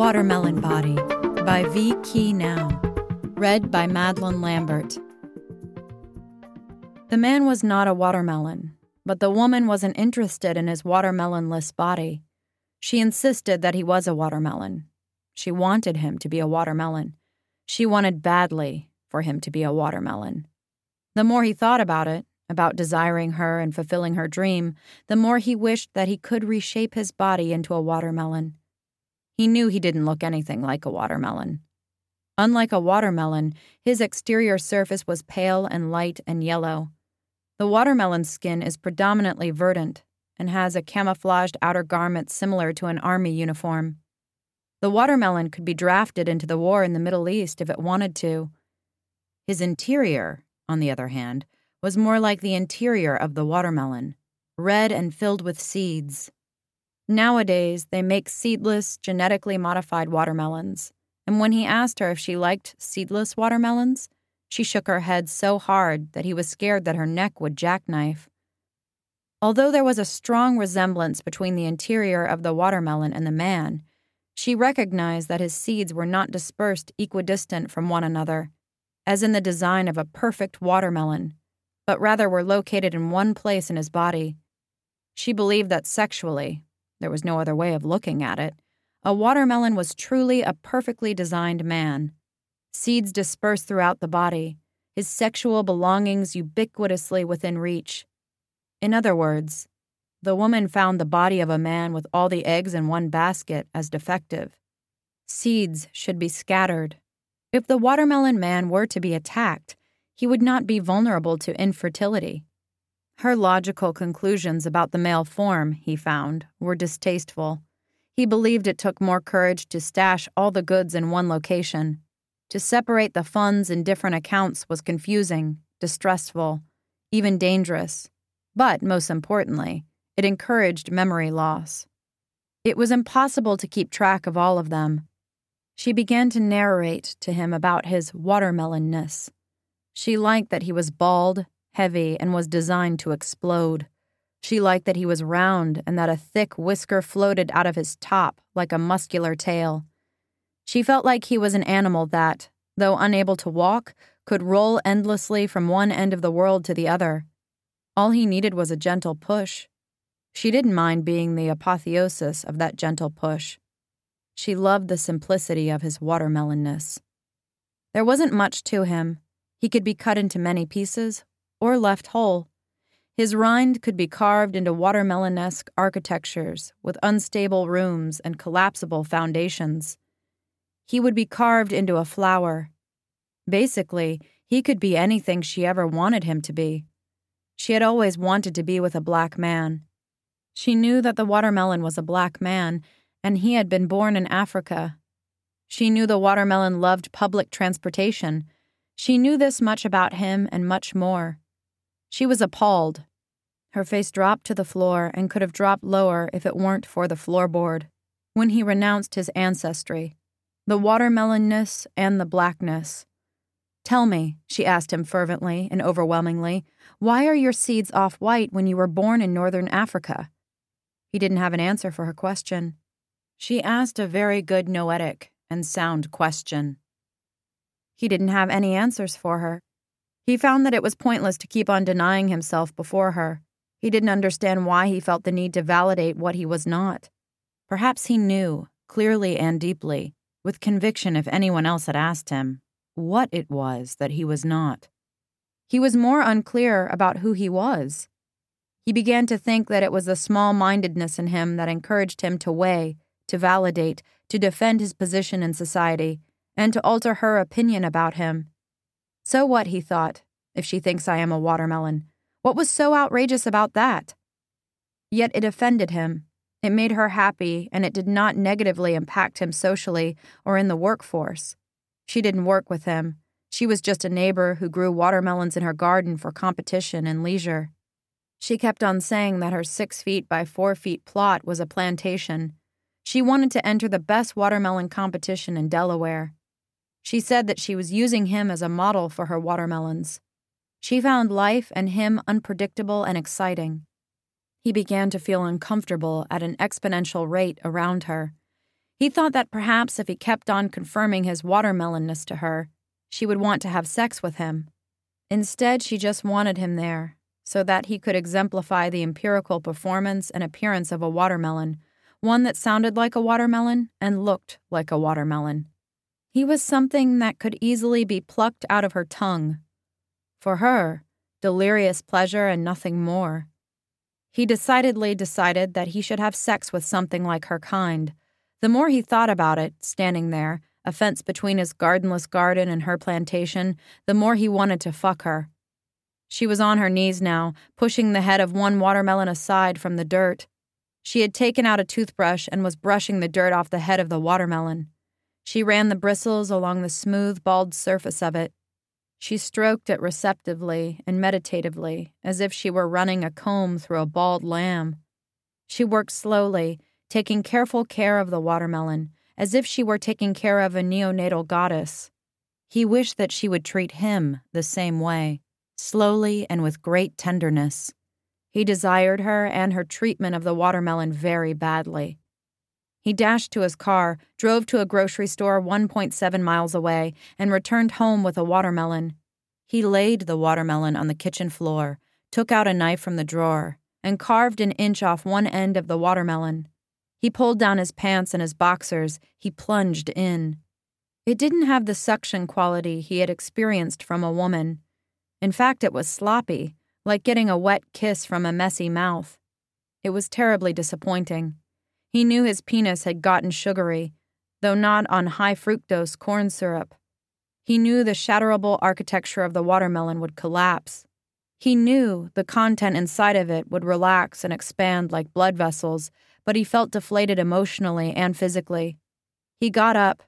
Watermelon Body by Vi Khi Nao. Read by Madeline Lambert. The man was not a watermelon, but the woman wasn't interested in his watermelonless body. She insisted that he was a watermelon. She wanted him to be a watermelon. She wanted badly for him to be a watermelon. The more he thought about it, about desiring her and fulfilling her dream, the more he wished that he could reshape his body into a watermelon. He knew he didn't look anything like a watermelon. Unlike a watermelon, his exterior surface was pale and light and yellow. The watermelon's skin is predominantly verdant and has a camouflaged outer garment similar to an army uniform. The watermelon could be drafted into the war in the Middle East if it wanted to. His interior, on the other hand, was more like the interior of the watermelon, red and filled with seeds. Nowadays, they make seedless, genetically modified watermelons. And when he asked her if she liked seedless watermelons, she shook her head so hard that he was scared that her neck would jackknife. Although there was a strong resemblance between the interior of the watermelon and the man, she recognized that his seeds were not dispersed equidistant from one another, as in the design of a perfect watermelon, but rather were located in one place in his body. She believed that sexually, there was no other way of looking at it. A watermelon was truly a perfectly designed man. Seeds dispersed throughout the body, his sexual belongings ubiquitously within reach. In other words, the woman found the body of a man with all the eggs in one basket as defective. Seeds should be scattered. If the watermelon man were to be attacked, he would not be vulnerable to infertility. Her logical conclusions about the male form, he found, were distasteful. He believed it took more courage to stash all the goods in one location. To separate the funds in different accounts was confusing, distressful, even dangerous. But, most importantly, it encouraged memory loss. It was impossible to keep track of all of them. She began to narrate to him about his watermelonness. She liked that he was bald, heavy, and was designed to explode. She liked that he was round and that a thick whisker floated out of his top like a muscular tail. She felt like he was an animal that, though unable to walk, could roll endlessly from one end of the world to the other. All he needed was a gentle push. She didn't mind being the apotheosis of that gentle push. She loved the simplicity of his watermelonness. There wasn't much to him. He could be cut into many pieces or left whole. His rind could be carved into watermelonesque architectures with unstable rooms and collapsible foundations. He would be carved into a flower. Basically, he could be anything she ever wanted him to be. She had always wanted to be with a black man. She knew that the watermelon was a black man, and he had been born in Africa. She knew the watermelon loved public transportation. She knew this much about him and much more. She was appalled. Her face dropped to the floor and could have dropped lower if it weren't for the floorboard. When he renounced his ancestry, the watermelonness and the blackness. Tell me, she asked him fervently and overwhelmingly, why are your seeds off white when you were born in northern Africa? He didn't have an answer for her question. She asked a very good noetic and sound question. He didn't have any answers for her. He found that it was pointless to keep on denying himself before her. He didn't understand why he felt the need to validate what he was not. Perhaps he knew, clearly and deeply, with conviction if anyone else had asked him, what it was that he was not. He was more unclear about who he was. He began to think that it was the small mindedness in him that encouraged him to weigh, to validate, to defend his position in society, and to alter her opinion about him. So what, he thought, if she thinks I am a watermelon? What was so outrageous about that? Yet it offended him. It made her happy, and it did not negatively impact him socially or in the workforce. She didn't work with him. She was just a neighbor who grew watermelons in her garden for competition and leisure. She kept on saying that her six feet by four feet plot was a plantation. She wanted to enter the best watermelon competition in Delaware. She said that she was using him as a model for her watermelons. She found life and him unpredictable and exciting. He began to feel uncomfortable at an exponential rate around her. He thought that perhaps if he kept on confirming his watermelonness to her, she would want to have sex with him. Instead, she just wanted him there, so that he could exemplify the empirical performance and appearance of a watermelon, one that sounded like a watermelon and looked like a watermelon. He was something that could easily be plucked out of her tongue. For her, delirious pleasure and nothing more. He decidedly decided that he should have sex with something like her kind, the more he thought about it, standing there, a fence between his gardenless garden and her plantation, the more he wanted to fuck her. She was on her knees now, pushing the head of one watermelon aside from the dirt. She had taken out a toothbrush and was brushing the dirt off the head of the watermelon. She ran the bristles along the smooth, bald surface of it. She stroked it receptively and meditatively, as if she were running a comb through a bald lamb. She worked slowly, taking careful care of the watermelon, as if she were taking care of a neonatal goddess. He wished that she would treat him the same way, slowly and with great tenderness. He desired her and her treatment of the watermelon very badly. He dashed to his car, drove to a grocery store 1.7 miles away, and returned home with a watermelon. He laid the watermelon on the kitchen floor, took out a knife from the drawer, and carved an inch off one end of the watermelon. He pulled down his pants and his boxers. He plunged in. It didn't have the suction quality he had experienced from a woman. In fact, it was sloppy, like getting a wet kiss from a messy mouth. It was terribly disappointing. He knew his penis had gotten sugary, though not on high fructose corn syrup. He knew the shatterable architecture of the watermelon would collapse. He knew the content inside of it would relax and expand like blood vessels but he felt deflated emotionally and physically. He got up,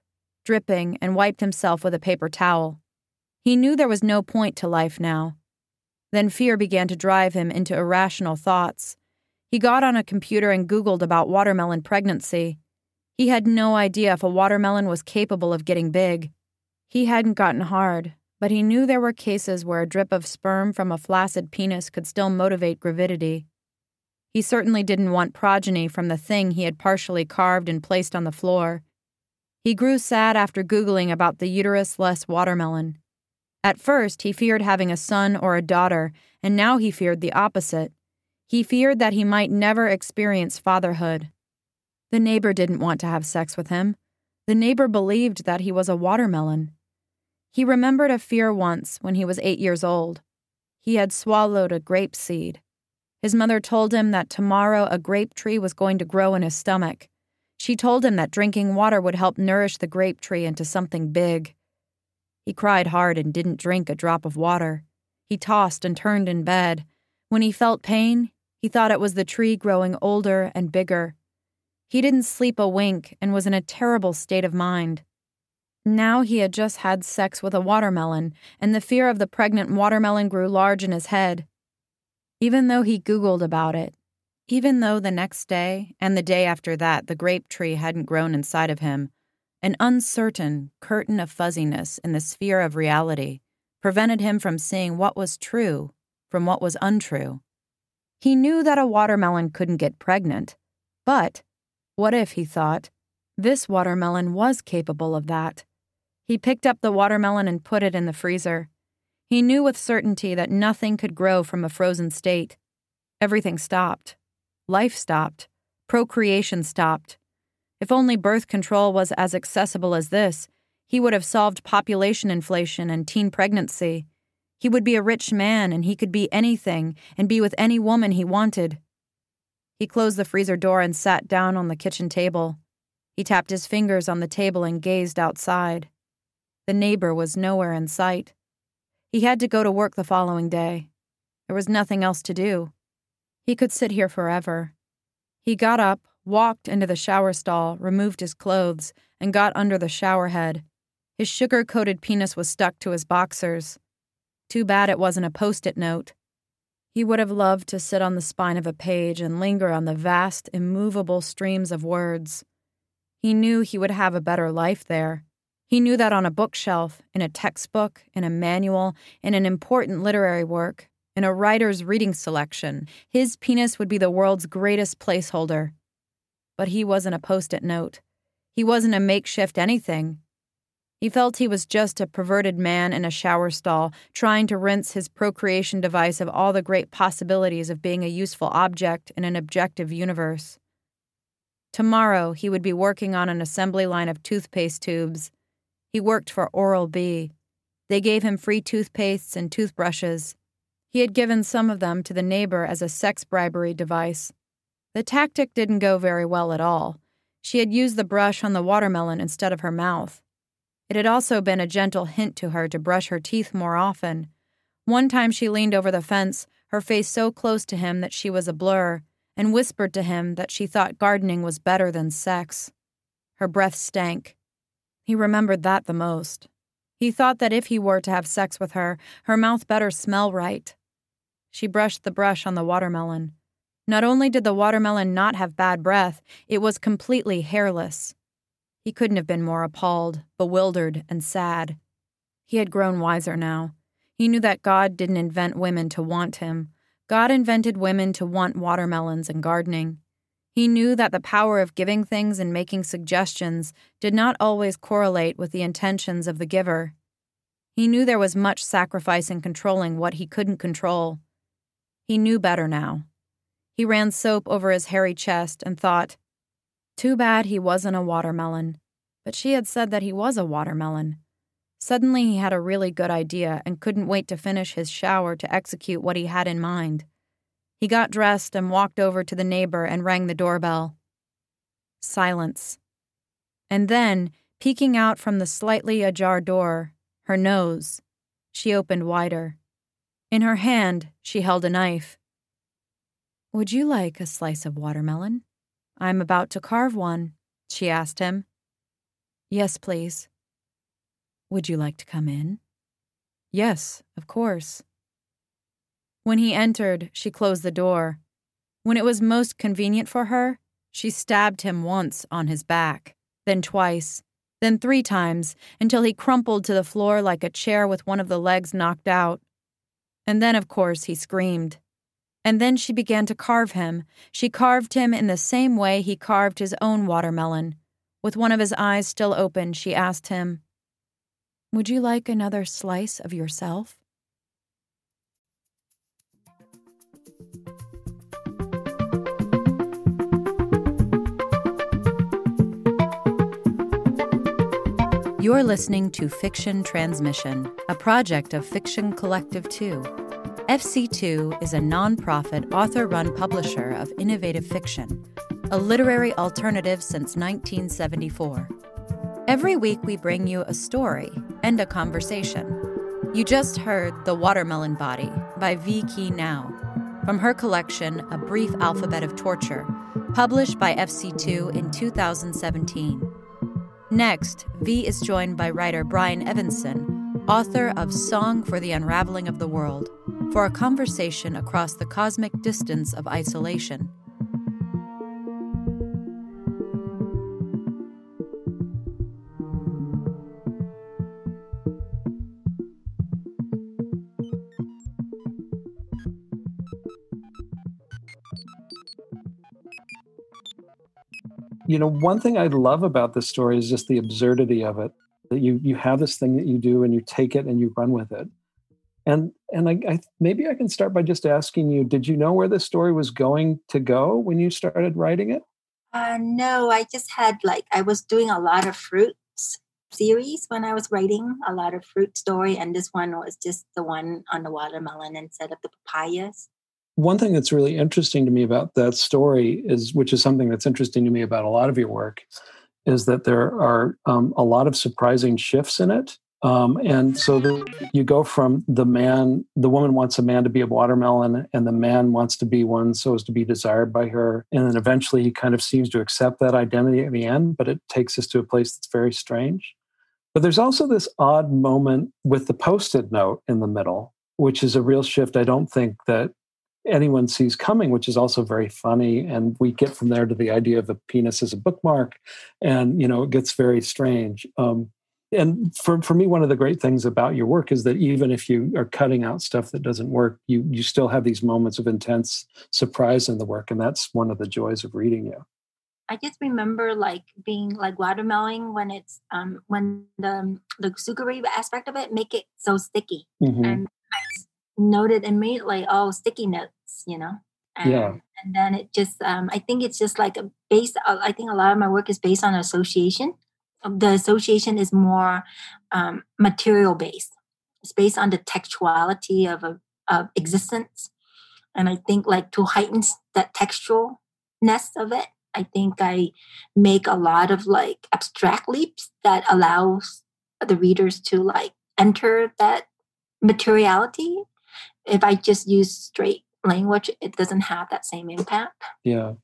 dripping, and wiped himself with a paper towel. He knew there was no point to life now. Then fear began to drive him into irrational thoughts. He got on a computer and Googled about watermelon pregnancy. He had no idea if a watermelon was capable of getting big. He hadn't gotten hard, but he knew there were cases where a drip of sperm from a flaccid penis could still motivate gravidity. He certainly didn't want progeny from the thing he had partially carved and placed on the floor. He grew sad after Googling about the uterus less watermelon. At first, he feared having a son or a daughter, and now he feared the opposite. He feared that he might never experience fatherhood. The neighbor didn't want to have sex with him. The neighbor believed that he was a watermelon. He remembered a fear once when he was eight years old. He had swallowed a grape seed. His mother told him that tomorrow a grape tree was going to grow in his stomach. She told him that drinking water would help nourish the grape tree into something big. He cried hard and didn't drink a drop of water. He tossed and turned in bed. When he felt pain, he thought it was the tree growing older and bigger. He didn't sleep a wink and was in a terrible state of mind. Now he had just had sex with a watermelon, and the fear of the pregnant watermelon grew large in his head. Even though he Googled about it, even though the next day and the day after that the grape tree hadn't grown inside of him, an uncertain curtain of fuzziness in the sphere of reality prevented him from seeing what was true from what was untrue. He knew that a watermelon couldn't get pregnant, but what if, he thought, this watermelon was capable of that? He picked up the watermelon and put it in the freezer. He knew with certainty that nothing could grow from a frozen state. Everything stopped. Life stopped. Procreation stopped. If only birth control was as accessible as this, he would have solved population inflation and teen pregnancy. He would be a rich man and he could be anything and be with any woman he wanted. He closed the freezer door and sat down on the kitchen table. He tapped his fingers on the table and gazed outside. The neighbor was nowhere in sight. He had to go to work the following day. There was nothing else to do. He could sit here forever. He got up, walked into the shower stall, removed his clothes, and got under the shower head. His sugar coated penis was stuck to his boxers. Too bad it wasn't a post it note. He would have loved to sit on the spine of a page and linger on the vast, immovable streams of words. He knew he would have a better life there. He knew that on a bookshelf, in a textbook, in a manual, in an important literary work, in a writer's reading selection, his penis would be the world's greatest placeholder. But he wasn't a post it note. He wasn't a makeshift anything. He felt he was just a perverted man in a shower stall, trying to rinse his procreation device of all the great possibilities of being a useful object in an objective universe. Tomorrow, he would be working on an assembly line of toothpaste tubes. He worked for Oral B. They gave him free toothpastes and toothbrushes. He had given some of them to the neighbor as a sex bribery device. The tactic didn't go very well at all. She had used the brush on the watermelon instead of her mouth. It had also been a gentle hint to her to brush her teeth more often. One time she leaned over the fence, her face so close to him that she was a blur, and whispered to him that she thought gardening was better than sex. Her breath stank. He remembered that the most. He thought that if he were to have sex with her, her mouth better smell right. She brushed the brush on the watermelon. Not only did the watermelon not have bad breath, it was completely hairless. He couldn't have been more appalled, bewildered, and sad. He had grown wiser now. He knew that God didn't invent women to want him. God invented women to want watermelons and gardening. He knew that the power of giving things and making suggestions did not always correlate with the intentions of the giver. He knew there was much sacrifice in controlling what he couldn't control. He knew better now. He ran soap over his hairy chest and thought, too bad he wasn't a watermelon. But she had said that he was a watermelon. Suddenly he had a really good idea and couldn't wait to finish his shower to execute what he had in mind. He got dressed and walked over to the neighbor and rang the doorbell. Silence. And then, peeking out from the slightly ajar door, her nose, she opened wider. In her hand, she held a knife. Would you like a slice of watermelon? I'm about to carve one, she asked him. Yes, please. Would you like to come in? Yes, of course. When he entered, she closed the door. When it was most convenient for her, she stabbed him once on his back, then twice, then three times, until he crumpled to the floor like a chair with one of the legs knocked out. And then, of course, he screamed. And then she began to carve him. She carved him in the same way he carved his own watermelon. With one of his eyes still open, she asked him, Would you like another slice of yourself? You're listening to Fiction Transmission, a project of Fiction Collective 2 FC2 is a nonprofit author run publisher of innovative fiction, a literary alternative since 1974. Every week, we bring you a story and a conversation. You just heard The Watermelon Body by Vi Khi Nao from her collection, A Brief Alphabet of Torture, published by FC2 in 2017. Next, V is joined by writer Brian Evenson, author of Song for the Unraveling of the World for a conversation across the cosmic distance of isolation. You know, one thing I love about this story is just the absurdity of it. That you you have this thing that you do and you take it and you run with it and and I, I, maybe I can start by just asking you: Did you know where this story was going to go when you started writing it? Uh, no, I just had like I was doing a lot of fruits series when I was writing a lot of fruit story, and this one was just the one on the watermelon instead of the papayas. One thing that's really interesting to me about that story is, which is something that's interesting to me about a lot of your work, is that there are um, a lot of surprising shifts in it um, and so the, you go from the man, the woman wants a man to be a watermelon, and the man wants to be one so as to be desired by her. And then eventually he kind of seems to accept that identity at the end, but it takes us to a place that's very strange. But there's also this odd moment with the post it note in the middle, which is a real shift I don't think that anyone sees coming, which is also very funny. And we get from there to the idea of a penis as a bookmark, and you know, it gets very strange. Um, and for, for me one of the great things about your work is that even if you are cutting out stuff that doesn't work you you still have these moments of intense surprise in the work and that's one of the joys of reading you I just remember like being like watermelon when it's um when the the sugary aspect of it make it so sticky, Mhm. and i noted immediately, oh, sticky notes, you know. And, Yeah. And then it just, um, I think it's just like a based. uh, I think a lot of my work is based on association. The association is more um, material based. It's based on the textuality of a, of existence, and I think like to heighten that textualness of it. I think I make a lot of like abstract leaps that allows the readers to like enter that materiality. If I just use straight language, it doesn't have that same impact. Yeah.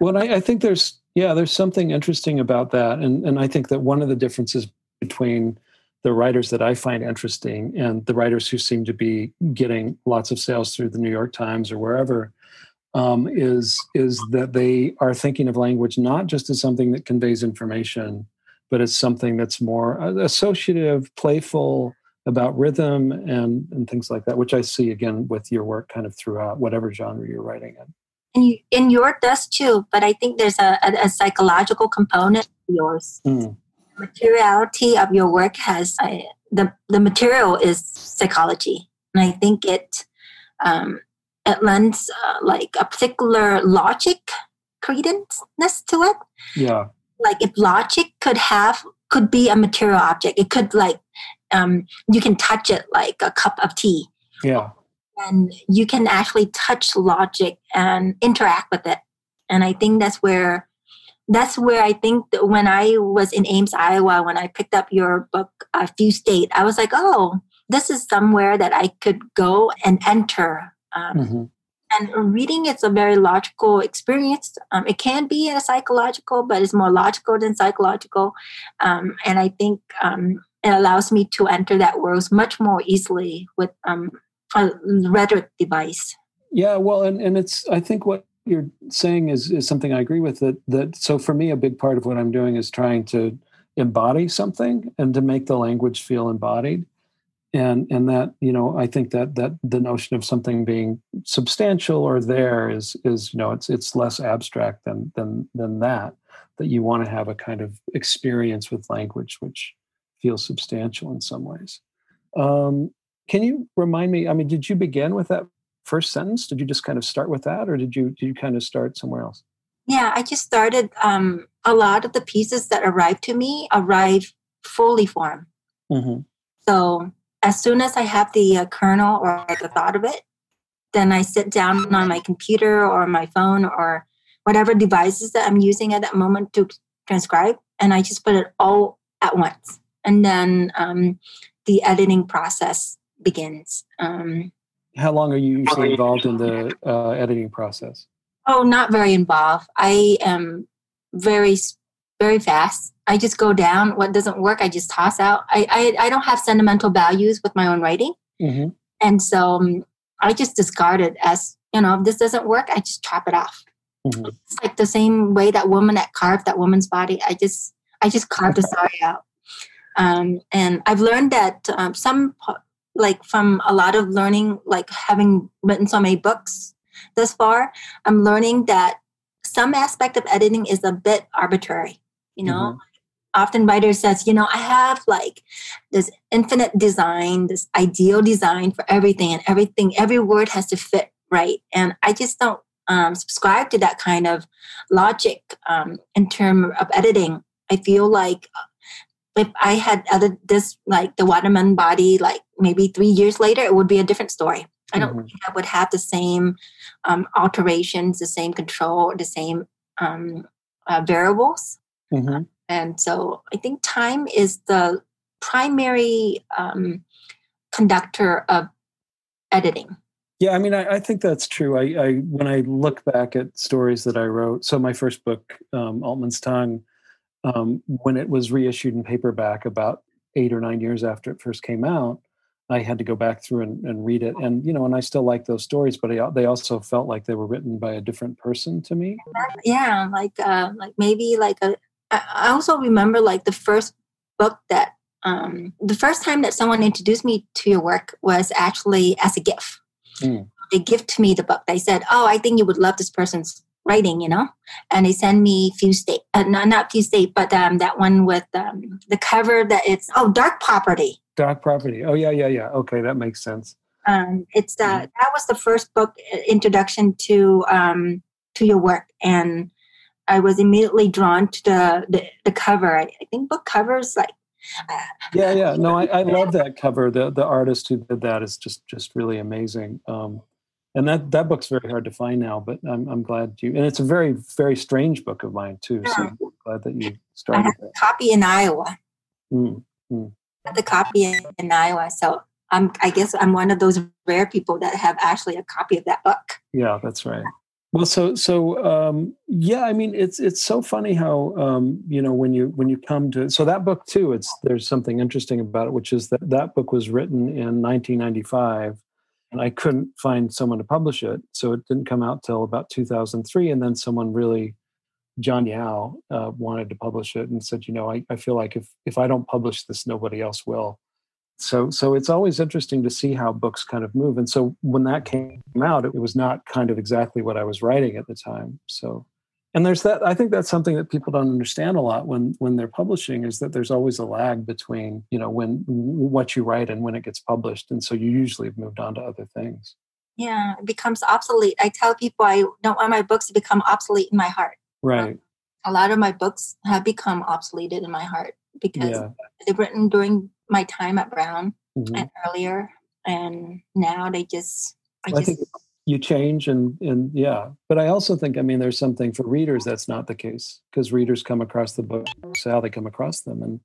Well, I, I think there's yeah, there's something interesting about that, and and I think that one of the differences between the writers that I find interesting and the writers who seem to be getting lots of sales through the New York Times or wherever um, is is that they are thinking of language not just as something that conveys information, but as something that's more associative, playful, about rhythm and and things like that, which I see again with your work kind of throughout whatever genre you're writing in. And you, and yours does too, but I think there's a, a, a psychological component to yours. Mm. Materiality of your work has a, the the material is psychology, and I think it um, it lends uh, like a particular logic credence to it. Yeah. like if logic could have could be a material object it could like um you can touch it like a cup of tea Yeah. And you can actually touch logic and interact with it and i think that's where that's where i think that when i was in ames iowa when i picked up your book a Fugue State i was like oh this is somewhere that i could go and enter um, Mhm. and reading is a very logical experience. Um, it can be a psychological, but it's more logical than psychological. Um, and I think um, it allows me to enter that world much more easily with um, a rhetoric device. Yeah. Well, and, and it's, I think what you're saying is, is something I agree with that, that, so for me, a big part of what I'm doing is trying to embody something and to make the language feel embodied. And, and that, you know, I think that, that the notion of something being substantial or there is, is, you know, it's, it's less abstract than, than, than that, that you want to have a kind of experience with language, which feels substantial in some ways. Um, can you remind me? I mean, did you begin with that first sentence? Did you just kind of start with that, or did you did you kind of start somewhere else? Yeah, I just started. Um, a lot of the pieces that arrive to me arrive fully formed. Mm-hmm. So as soon as I have the uh, kernel or the thought of it, then I sit down on my computer or my phone or whatever devices that I'm using at that moment to transcribe, and I just put it all at once. And then um, the editing process begins. Um, How long are you usually involved in the uh, editing process? oh, not very involved. I am very, very fast. I just go down. What doesn't work, I just toss out. I, I, I don't have sentimental values with my own writing. Mm-hmm. And so um, I just discard it as, you know, if this doesn't work, I just chop it off. Mhm. It's like the same way that woman that carved that woman's body. I just, I just carved the sari out. Um, and I've learned that um, some, like from a lot of learning, like having written so many books thus far, I'm learning that some aspect of editing is a bit arbitrary. You know, often writers says, you know, I have like this infinite design, this ideal design for everything, and everything, every word has to fit right. And I just don't um, subscribe to that kind of logic um, in terms of editing. I feel like if I had edited this, like the Waterman body, like maybe three years later, it would be a different story. I don't Mhm. think I would have the same um, alterations, the same control, the same um, uh, variables. Mm-hmm. And so I think time is the primary um, conductor of editing. Yeah, I mean, I, I think that's true. I, I when I look back at stories that I wrote, so my first book, um, Altman's Tongue, um, when it was reissued in paperback about eight or nine years after it first came out, I had to go back through and, and read it, and you know, and I still like those stories, but I, they also felt like they were written by a different person to me. Yeah, like uh, like maybe like a. I also remember like the first book that um, the first time that someone introduced me to your work was actually as a gift. Mm. They gifted me the book. They said, "Oh, I think you would love this person's writing, you know, and they send me Fugue State, uh, not not Fugue State, but um, that one with um, the cover that it's oh dark property. Dark property. Oh yeah, yeah, yeah. Okay, that makes sense. Um, it's uh, mm-hmm. that was the first book uh, introduction to um, to your work, and I was immediately drawn to the the, the cover. I, I think book covers like uh, yeah yeah no I, I love that cover the the artist who did that is just just really amazing um and that that book's very hard to find now but i'm, I'm glad you and it's a very very strange book of mine too so I'm glad that you started I have that. a copy in iowa mm, mm. the copy in, in iowa so i'm i guess i'm one of those rare people that have actually a copy of that book yeah that's right well, so so um, yeah, I mean, it's it's so funny how um, you know when you when you come to so that book too. It's there's something interesting about it, which is that that book was written in 1995, and I couldn't find someone to publish it, so it didn't come out till about 2003, and then someone really, John Yau, uh, wanted to publish it and said, you know, I, I feel like if if I don't publish this, nobody else will. So so it's always interesting to see how books kind of move and so when that came out it was not kind of exactly what i was writing at the time so and there's that i think that's something that people don't understand a lot when when they're publishing is that there's always a lag between you know when what you write and when it gets published and so you usually have moved on to other things yeah it becomes obsolete i tell people i don't want my books to become obsolete in my heart right a lot of my books have become obsoleted in my heart because yeah. they've written during my time at Brown mm-hmm. and earlier, and now they just. I, well, just, I think you change and and yeah, but I also think I mean there's something for readers that's not the case because readers come across the books how they come across them and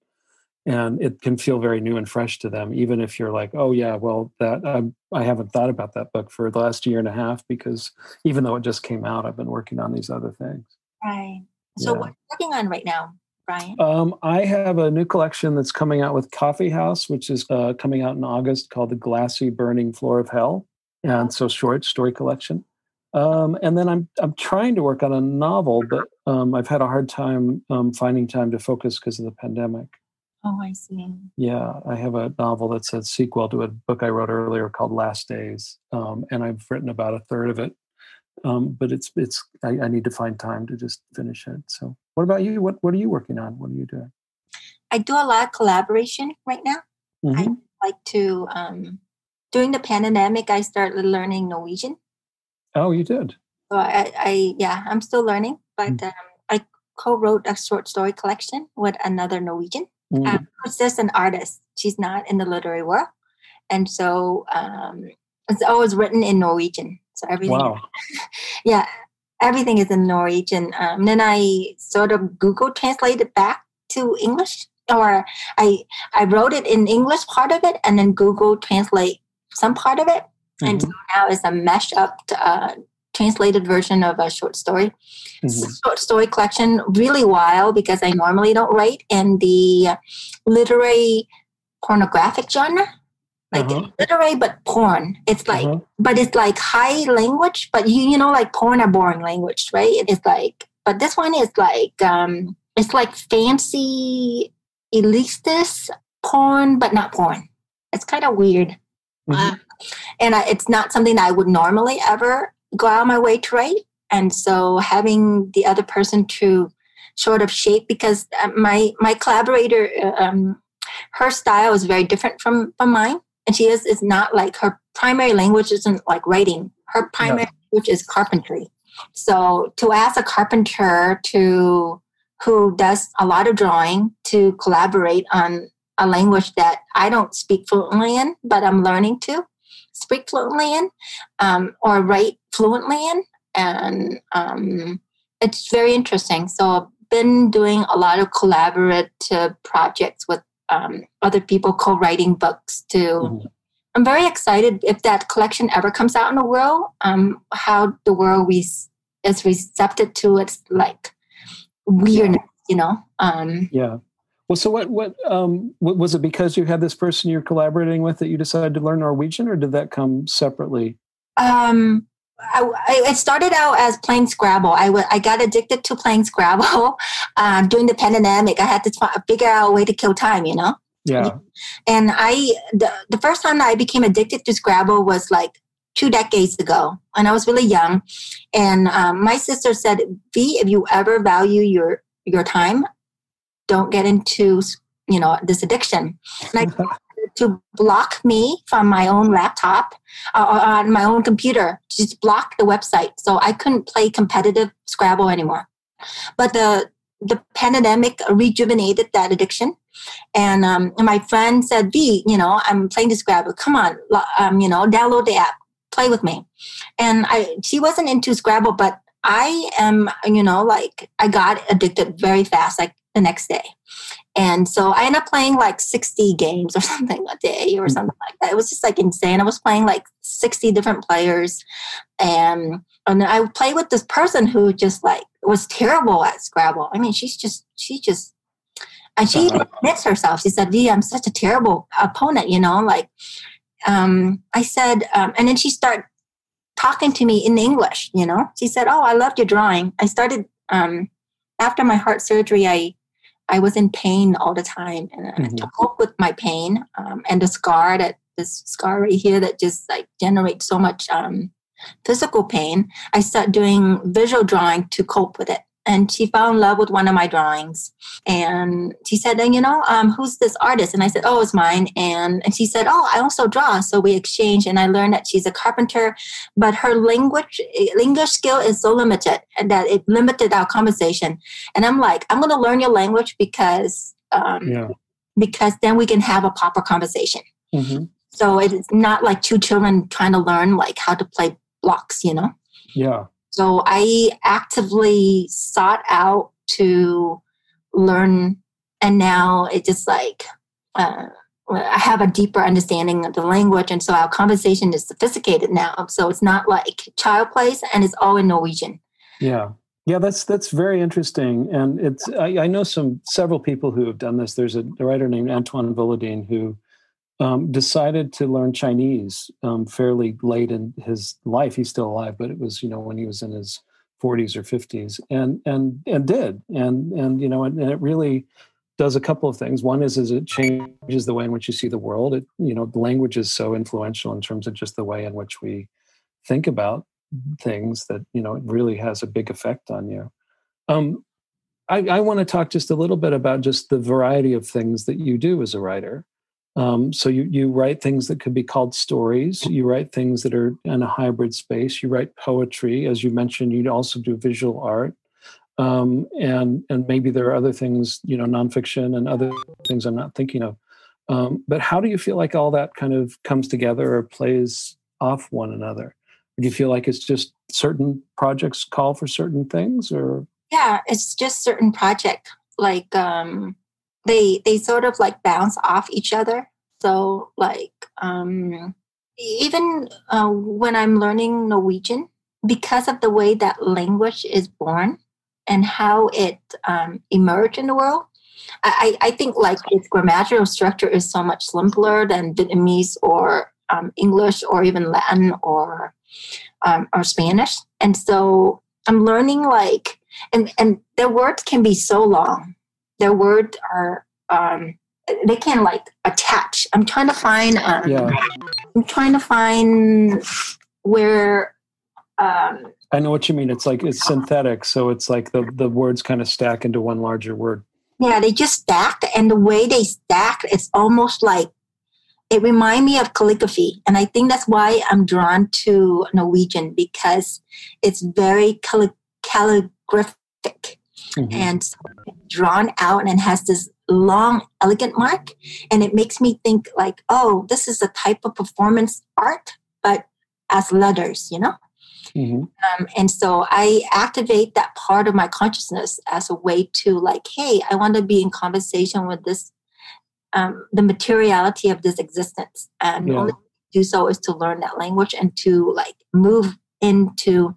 and it can feel very new and fresh to them even if you're like oh yeah well that I'm, i haven't thought about that book for the last year and a half because even though it just came out i've been working on these other things right so yeah. what are you working on right now Brian? Um, I have a new collection that's coming out with Coffee House, which is uh, coming out in August called The Glassy Burning Floor of Hell. And so short story collection. Um, and then I'm I'm trying to work on a novel, but um, I've had a hard time um, finding time to focus because of the pandemic. Oh, I see. Yeah, I have a novel that's a sequel to a book I wrote earlier called Last Days, um, and I've written about a third of it. Um, but it's it's I, I, need to find time to just finish it. So what about you? What What are you working on? What are you doing? I do a lot of collaboration right now. Mm-hmm. I like to. Um, during the pandemic, I started learning Norwegian. Oh, you did. So I, I yeah, I'm still learning, but mm-hmm. um, I co-wrote a short story collection with another Norwegian. Mm-hmm. Um, who's just an artist. She's not in the literary world, and so um, it's always written in Norwegian. So everything, wow. yeah, everything is in Norwegian. Um, then I sort of Google translated back to English, or I I wrote it in English part of it, and then Google translate some part of it, mm-hmm. and so now it's a mashed up uh, translated version of a short story. Mm-hmm. Short story collection, really wild because I normally don't write in the literary pornographic genre like uh-huh. literary but porn it's like uh-huh. but it's like high language but you you know like porn are boring language right it's like but this one is like um it's like fancy elitist porn but not porn it's kind of weird mm-hmm. uh, and I, it's not something i would normally ever go out of my way to write and so having the other person to sort of shape because uh, my my collaborator uh, um, her style is very different from from mine and she is is not like her primary language isn't like writing. Her primary no. language is carpentry. So to ask a carpenter to who does a lot of drawing to collaborate on a language that I don't speak fluently in, but I'm learning to speak fluently in um, or write fluently in. And um, it's very interesting. So I've been doing a lot of collaborative projects with um, other people co-writing books too. Mm-hmm. I'm very excited if that collection ever comes out in the world. Um, how the world we is receptive to its like weirdness, you know. Um, yeah. Well, so what? What, um, what was it? Because you had this person you're collaborating with that you decided to learn Norwegian, or did that come separately? Um, I, I, it started out as playing Scrabble. I, w- I got addicted to playing Scrabble um, during the pandemic. I had to figure out a way to kill time, you know? Yeah. And I, the, the first time that I became addicted to Scrabble was like two decades ago when I was really young. And um, my sister said, Vi, if you ever value your, your time, don't get into, you know, this addiction. And I to block me from my own laptop uh, or on my own computer, just block the website. So I couldn't play competitive Scrabble anymore. But the the pandemic rejuvenated that addiction. And, um, and my friend said, Vi, you know, I'm playing the Scrabble. Come on, um, you know, download the app, play with me. And I, she wasn't into Scrabble, but I am, you know, like I got addicted very fast, like the next day. And so I ended up playing like 60 games or something a day or hmm. something like that. It was just like insane. I was playing like 60 different players. And, and I would play with this person who just like was terrible at Scrabble. I mean, she's just, she just, and she uh-huh. admits herself. She said, "Vi, I'm such a terrible opponent, you know, like, um, I said, um, and then she started talking to me in English, you know, she said, oh, I loved your drawing. I started, um, after my heart surgery, I I was in pain all the time, and mm-hmm. to cope with my pain um, and the scar that this scar right here that just like generates so much um, physical pain, I started doing visual drawing to cope with it and she fell in love with one of my drawings. And she said then you know um, who's this artist? And i said oh it's mine. And, and she said oh i also draw. So we exchanged and i learned that she's a carpenter but her language english skill is so limited and that it limited our conversation. And i'm like i'm going to learn your language because um, yeah. because then we can have a proper conversation. Mm-hmm. so it's not like two children trying to learn like how to play blocks you know? Yeah so I actively sought out to learn, and now it just like uh, I have a deeper understanding of the language, and so our conversation is sophisticated now. So it's not like child plays, and it's all in Norwegian. Yeah. Yeah, that's that's very interesting, and it's I, I know some several people who have done this. There's a, writer named Antoine Volodine who um, decided to learn Chinese um, fairly late in his life. He's still alive, but it was you know when he was in his 40s or 50s, and and and did, and and you know, and, and it really does a couple of things. One is is it changes the way in which you see the world. It you know, language is so influential in terms of just the way in which we think about things that you know it really has a big effect on you. Um, I, I want to talk just a little bit about just the variety of things that you do as a writer. Um, so you you write things that could be called stories. You write things that are in a hybrid space. You write poetry, as you mentioned. You also do visual art, um, and and maybe there are other things, you know, nonfiction and other things I'm not thinking of. Um, but how do you feel like all that kind of comes together or plays off one another? Do you feel like it's just certain projects call for certain things, or yeah, it's just certain project like um they they sort of like bounce off each other. So like um even uh, when i'm learning norwegian because of the way that language is born and how it um, emerged in the world I, I think like its grammatical structure is so much simpler than vietnamese or um, english or even latin or um, or spanish. And so i'm learning like and and their words can be so long their words are um, they can like attach. I'm trying to find. Um, yeah. I'm trying to find where. Um, I know what you mean. It's like it's synthetic, so it's like the the words kind of stack into one larger word. Yeah, they just stack, and the way they stack, it's almost like it remind me of calligraphy, and I think that's why I'm drawn to Norwegian because it's very calligraphic mm-hmm. and drawn out and has this long, elegant mark. And it makes me think like, oh, this is a type of performance art, but as letters, you know? Mm-hmm. Um, and so I activate that part of my consciousness as a way to like, hey, I want to be in conversation with this, um, the materiality of this existence. And yeah. only do so is to learn that language and to like move into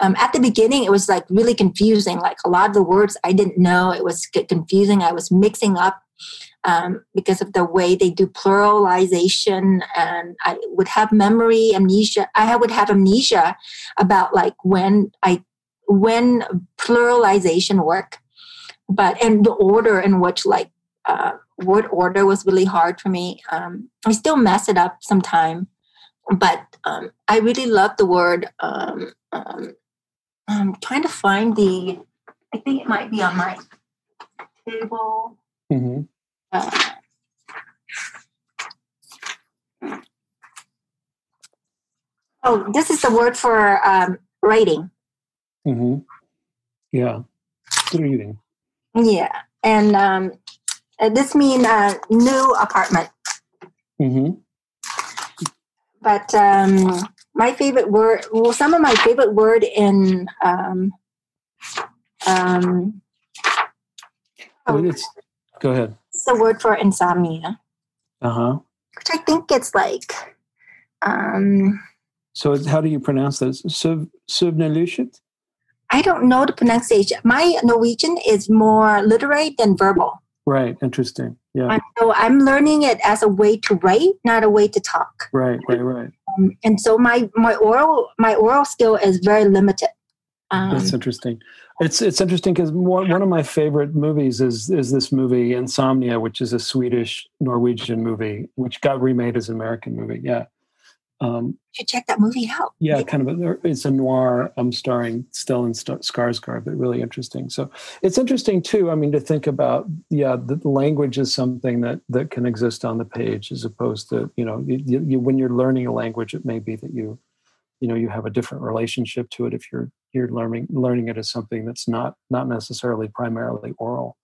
um, at the beginning it was like really confusing. Like a lot of the words i didn't know it was confusing. I was mixing up um, because of the way they do pluralization and i would have memory amnesia i would have amnesia about like when i when pluralization work. But and the order in which like uh, word order was really hard for me um, i still mess it up sometime. But um, I really love the word. Um, um, I'm trying to find the. I think it might be on my table. hmm Uh, oh, this is the word for um, writing. hmm Yeah. Good reading. Yeah, and um, uh, this mean uh, new apartment. hmm But um, my favorite word, well, some of my favorite word in um, um, oh, It's, go ahead. it's the word for insomnia, Uh huh. which I think it's like um, So how do you pronounce that? Sub Subnalushit? I don't know the pronunciation. My Norwegian is more literate than verbal. Right. Interesting. Yeah. And so I'm learning it as a way to write, not a way to talk. Right. Right. Right. Um, and so my my oral my oral skill is very limited. Um, That's interesting. It's it's interesting because one, one of my favorite movies is is this movie Insomnia, which is a Swedish Norwegian movie, which got remade as an American movie. Yeah, um, you should check that movie out. yeah, kind of. A, it's a noir. um, starring Stellan St- Skarsgård, but really interesting. So it's interesting too. I mean, to think about yeah, the language is something that that can exist on the page as opposed to you know you, you, when you're learning a language, it may be that you you know you have a different relationship to it if you're you're learning learning it as something that's not not necessarily primarily oral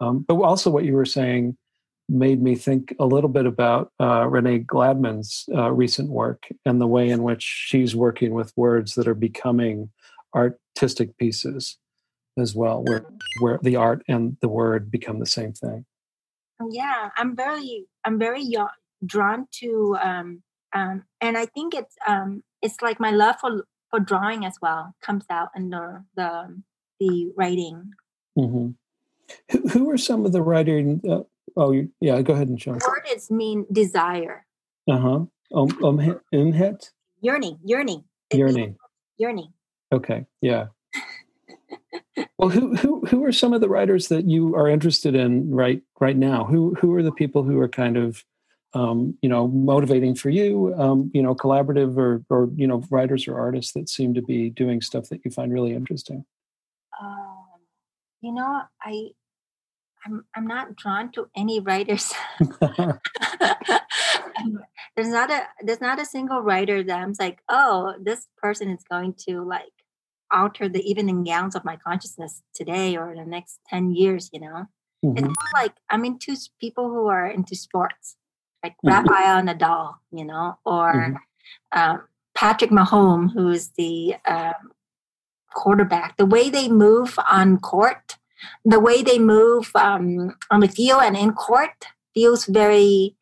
um, but also what you were saying made me think a little bit about uh, renee gladman's uh, recent work and the way in which she's working with words that are becoming artistic pieces as well where where the art and the word become the same thing. Yeah, I'm very I'm very drawn to um, um, and I think it's um, it's like my love for for drawing as well comes out in the the, the writing. hmm who, who are some of the writing uh, oh you, yeah go ahead and show Word is mean desire, uh-huh um, um, umhet yearning, yearning, It yearning yearning. Okay, yeah. well, who who who are some of the writers that you are interested in right right now? Who who are the people who are kind of um, you know motivating for you? Um, you know, collaborative or or you know writers or artists that seem to be doing stuff that you find really interesting. Um, you know, I I'm I'm not drawn to any writers. there's not a there's not a single writer that I'm like, oh, this person is going to like alter the evening gowns of my consciousness today or the next ten years. You know, it's Mhm. more like I'm into people who are into sports, like Mhm. Rafael Nadal, you know, or Mhm. um, Patrick Mahomes, who's the um, quarterback. The way they move on court, the way they move um, on the field and in court feels very,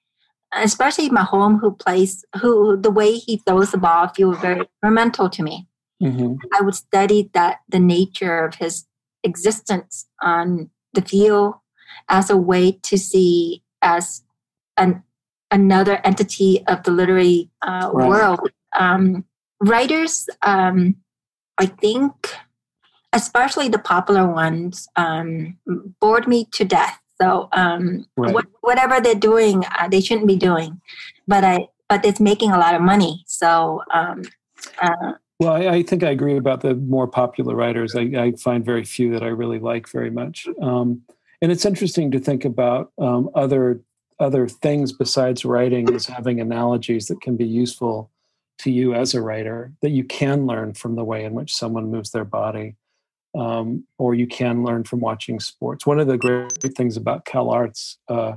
especially Mahomes, who plays, who the way he throws the ball feels very experimental to me. Mhm. I would study that the nature of his existence on the field as a way to see as an another entity of the literary uh, Right. world. Um, writers, um, I think, especially the popular ones, um, bored me to death. So um, Right. what, whatever they're doing, uh, they shouldn't be doing. But I, but it's making a lot of money. So um, uh, Well, I, I think I agree about the more popular writers. I, I find very few that I really like very much. Um, and it's interesting to think about um, other other things besides writing as having analogies that can be useful to you as a writer that you can learn from the way in which someone moves their body um, or you can learn from watching sports. One of the great things about CalArts uh,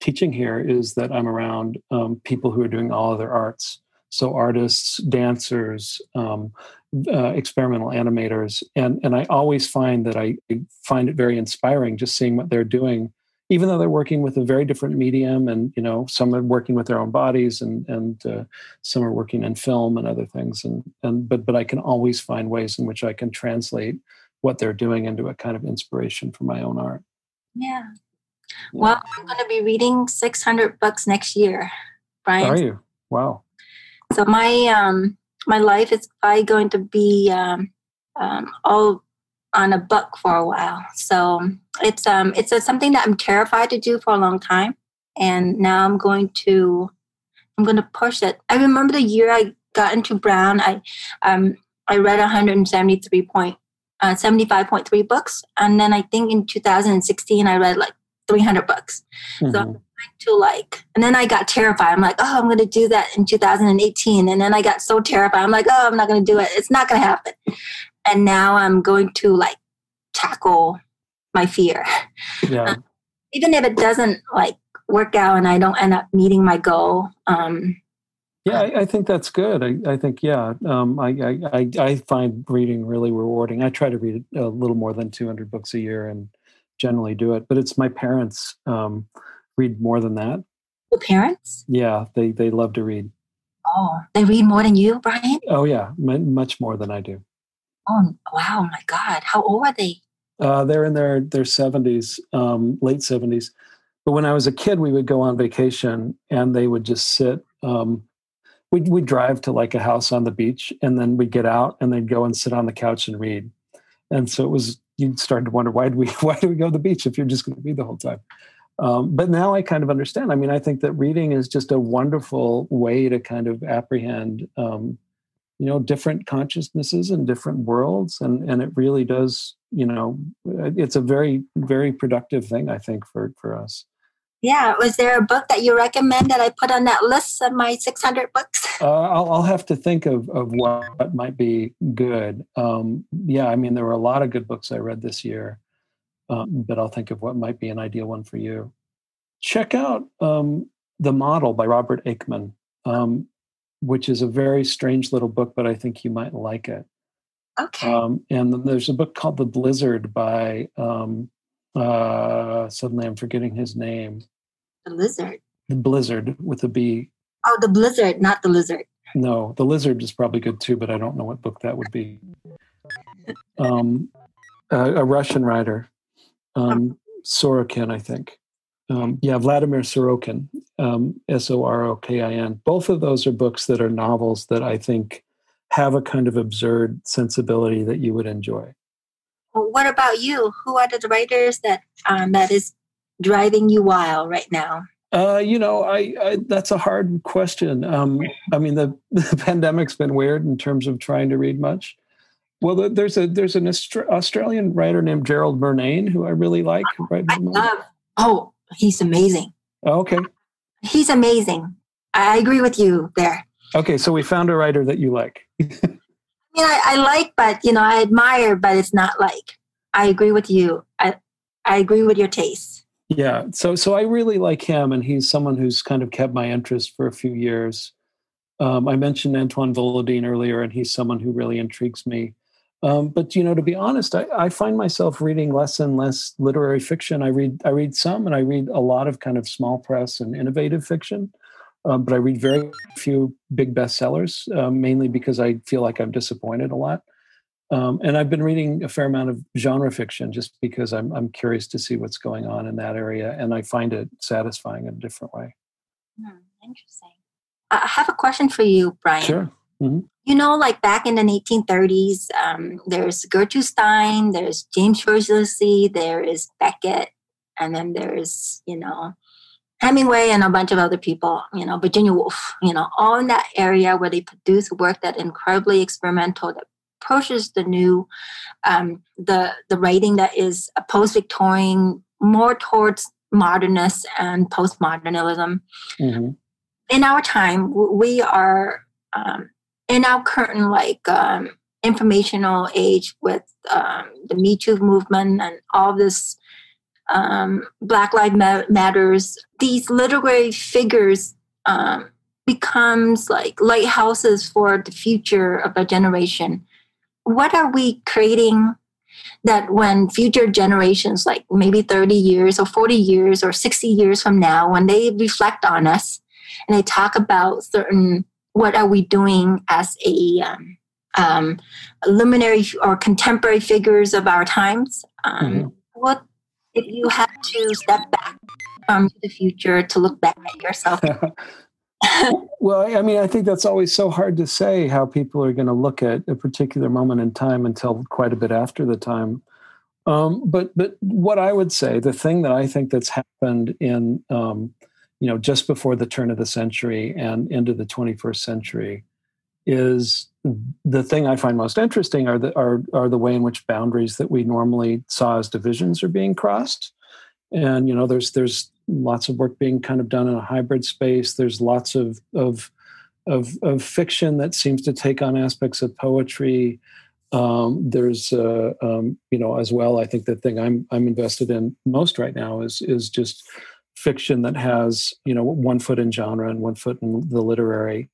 teaching here is that i'm around um, people who are doing all other arts. So artists dancers um, uh, experimental animators. And and i always find that i find it very inspiring just seeing what they're doing even though they're working with a very different medium and you know some are working with their own bodies and and uh, some are working in film and other things. And and but but i can always find ways in which i can translate what they're doing into a kind of inspiration for my own art yeah. Well, I'm going to be reading 600 books next year, Brian. are you wow So my um my life is probably going to be um, um, all on a book for a while. So it's um it's a, something that I'm terrified to do for a long time, and now I'm going to I'm going to push it. I remember the year I got into Brown. I um I read 173 point uh, 75.3 books, and then I think in 2016 I read like 300 books. Mm-hmm. So to like, and then I got terrified. I'm like, oh, I'm going to do that in 2018, and then I got so terrified. I'm like, oh, I'm not going to do it. It's not going to happen. And now I'm going to like tackle my fear. Yeah. Uh, even if it doesn't like work out and I don't end up meeting my goal. Um, yeah, I, I, think that's good. I, I think yeah, um, I, I I find reading really rewarding. I try to read a little more than 200 books a year and generally do it. But it's my parents um, read more than that. Your parents? Yeah, they they love to read. Oh, they read more than you, Brian? Oh yeah, m- much more than I do. Oh wow, my God! How old are they? Uh, they're in their their seventies, um, late seventies. But when I was a kid, we would go on vacation, and they would just sit. Um, we'd, we'd drive to like a house on the beach, and then we'd get out, and they'd go and sit on the couch and read. And so it was. You started to wonder why do we why do we go to the beach if you're just going to read the whole time? Um, but now I kind of understand. I mean, I think that reading is just a wonderful way to kind of apprehend um, you know different consciousnesses and different worlds and and it really does you know it's a very very productive thing i think for for us yeah was there a book that you recommend that i put on that list of my 600 books uh, I'll, I'll, have to think of, of what might be good um, yeah i mean there were a lot of good books i read this year um, but i'll think of what might be an ideal one for you check out um, the model by robert Aickman, um, which is a very strange little book, but I think you might like it. Okay. Um, and then there's a book called The Blizzard by, um, uh, suddenly I'm forgetting his name. The Lizard. The Blizzard with a B. Oh, The Blizzard, not The Lizard. No, The Lizard is probably good too, but I don't know what book that would be. Um, uh, a Russian writer, um, Sorokin, I think. Um, yeah, Vladimir Sorokin, um, S O R O K I N. Both of those are books that are novels that I think have a kind of absurd sensibility that you would enjoy. What about you? Who are the writers that um, that is driving you wild right now? Uh, you know, I, I, that's a hard question. Um, I mean, the, the pandemic's been weird in terms of trying to read much. Well, there's a there's an Australian writer named Gerald Murnane who I really like. Right I love. Oh, he's amazing. okay. He's amazing. I agree with you there. Okay, so we found a writer that you like. I mean, I, I, like, but you know, I admire, but it's not like. I agree with you. I I agree with your taste. Yeah, so so I really like him, and he's someone who's kind of kept my interest for a few years. Um, I mentioned Antoine Volodine earlier, and he's someone who really intrigues me. Um, but you know, to be honest, I, I, find myself reading less and less literary fiction. I read I read some, and I read a lot of kind of small press and innovative fiction. Um, but I read very few big bestsellers, uh, mainly because I feel like I'm disappointed a lot. Um, and I've been reading a fair amount of genre fiction just because I'm I'm curious to see what's going on in that area, and I find it satisfying in a different way. Hmm, interesting. I have a question for you, Brian. Sure. Mm-hmm. You know, like back in the 1830s, um, there's Gertrude Stein, there's James Joyce there is Beckett, and then there's, you know, Hemingway and a bunch of other people, you know, Virginia Woolf, you know, all in that area where they produce work that incredibly experimental, that pushes the new, um, the the writing that is post-Victorian, more towards modernist and postmodernism. Mm-hmm. In our time, we are um, in our current like um, informational age with um, the Me Too movement and all this um, Black Lives Matters, these literary figures um, becomes like lighthouses for the future of a generation. What are we creating that when future generations, like maybe 30 years or 40 years or 60 years from now, when they reflect on us and they talk about certain what are we doing as a um, um, luminary or contemporary figures of our times? Um, mm-hmm. What if you had to step back from the future to look back at yourself? well, I mean, I think that's always so hard to say how people are going to look at a particular moment in time until quite a bit after the time. Um, but but what I would say, the thing that I think that's happened in um, you know, just before the turn of the century and into the 21st century is the thing I find most interesting are the are are the way in which boundaries that we normally saw as divisions are being crossed. And you know, there's there's lots of work being kind of done in a hybrid space. There's lots of of of, of fiction that seems to take on aspects of poetry. Um, there's uh, um, you know as well. I think the thing I'm I'm invested in most right now is is just fiction that has you know one foot in genre and one foot in the literary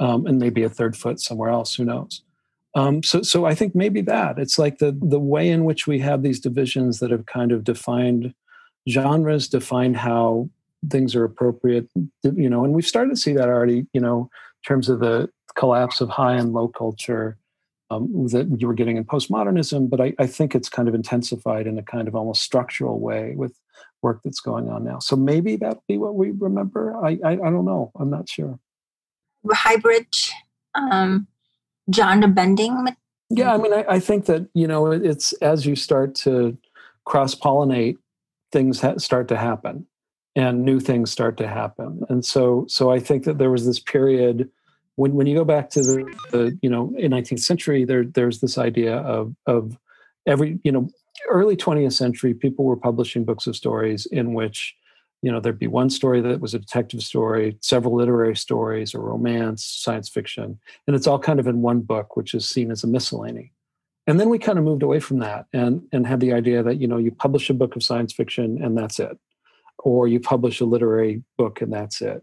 um, and maybe a third foot somewhere else. Who knows? Um, so, so I think maybe that it's like the the way in which we have these divisions that have kind of defined genres, defined how things are appropriate. You know, and we've started to see that already. You know, in terms of the collapse of high and low culture um, that you were getting in postmodernism. But I, I think it's kind of intensified in a kind of almost structural way with work that's going on now. So maybe that'll be what we remember. I, I, I don't know. I'm not sure hybrid um, genre bending? Yeah, I mean, I, I, think that you know it's as you start to cross pollinate, things ha- start to happen, and new things start to happen, and so so I think that there was this period when when you go back to the, the you know in 19th century there there's this idea of of every you know early 20th century people were publishing books of stories in which you know there'd be one story that was a detective story several literary stories a romance science fiction and it's all kind of in one book which is seen as a miscellany. And then we kind of moved away from that and and had the idea that you know you publish a book of science fiction and that's it or you publish a literary book and that's it.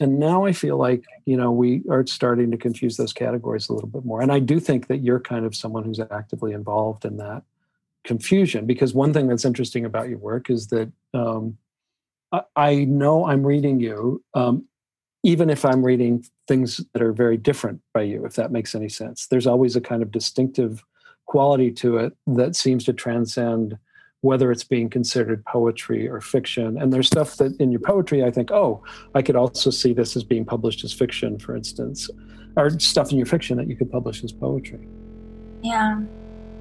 And now i feel like you know we are starting to confuse those categories a little bit more. And i do think that you're kind of someone who's actively involved in that confusion because one thing that's interesting about your work is that um, I know I'm reading you, um, even if I'm reading things that are very different by you, if that makes any sense. There's always a kind of distinctive quality to it that seems to transcend whether it's being considered poetry or fiction. And there's stuff that in your poetry, I think, oh, I could also see this as being published as fiction, for instance, or stuff in your fiction that you could publish as poetry. Yeah,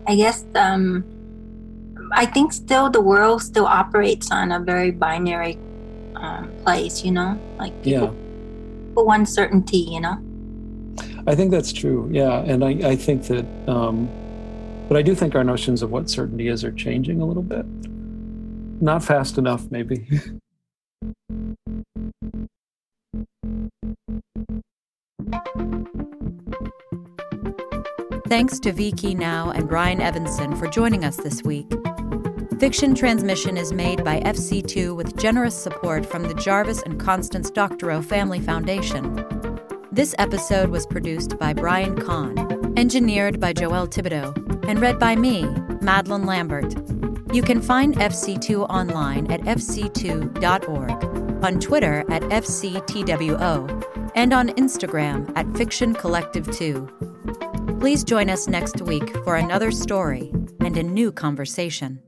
I guess um, I think still the world still operates on a very binary um, place, you know, like people, yeah. for one certainty, you know. I think that's true. Yeah, and I, I think that, um, but I do think our notions of what certainty is are changing a little bit. Not fast enough, maybe. Thanks to Vi Khi Nao and Brian Evenson for joining us this week. Fiction Transmission is made by FC2 with generous support from the Jarvis and Constance Doctorow Family Foundation. This episode was produced by Brian Kahn, engineered by Joelle Thibodeau, and read by me, Madeline Lambert. You can find FC2 online at fc2.org, on Twitter at FCTWO, and on Instagram at Fiction Collective 2. Please join us next week for another story and a new conversation.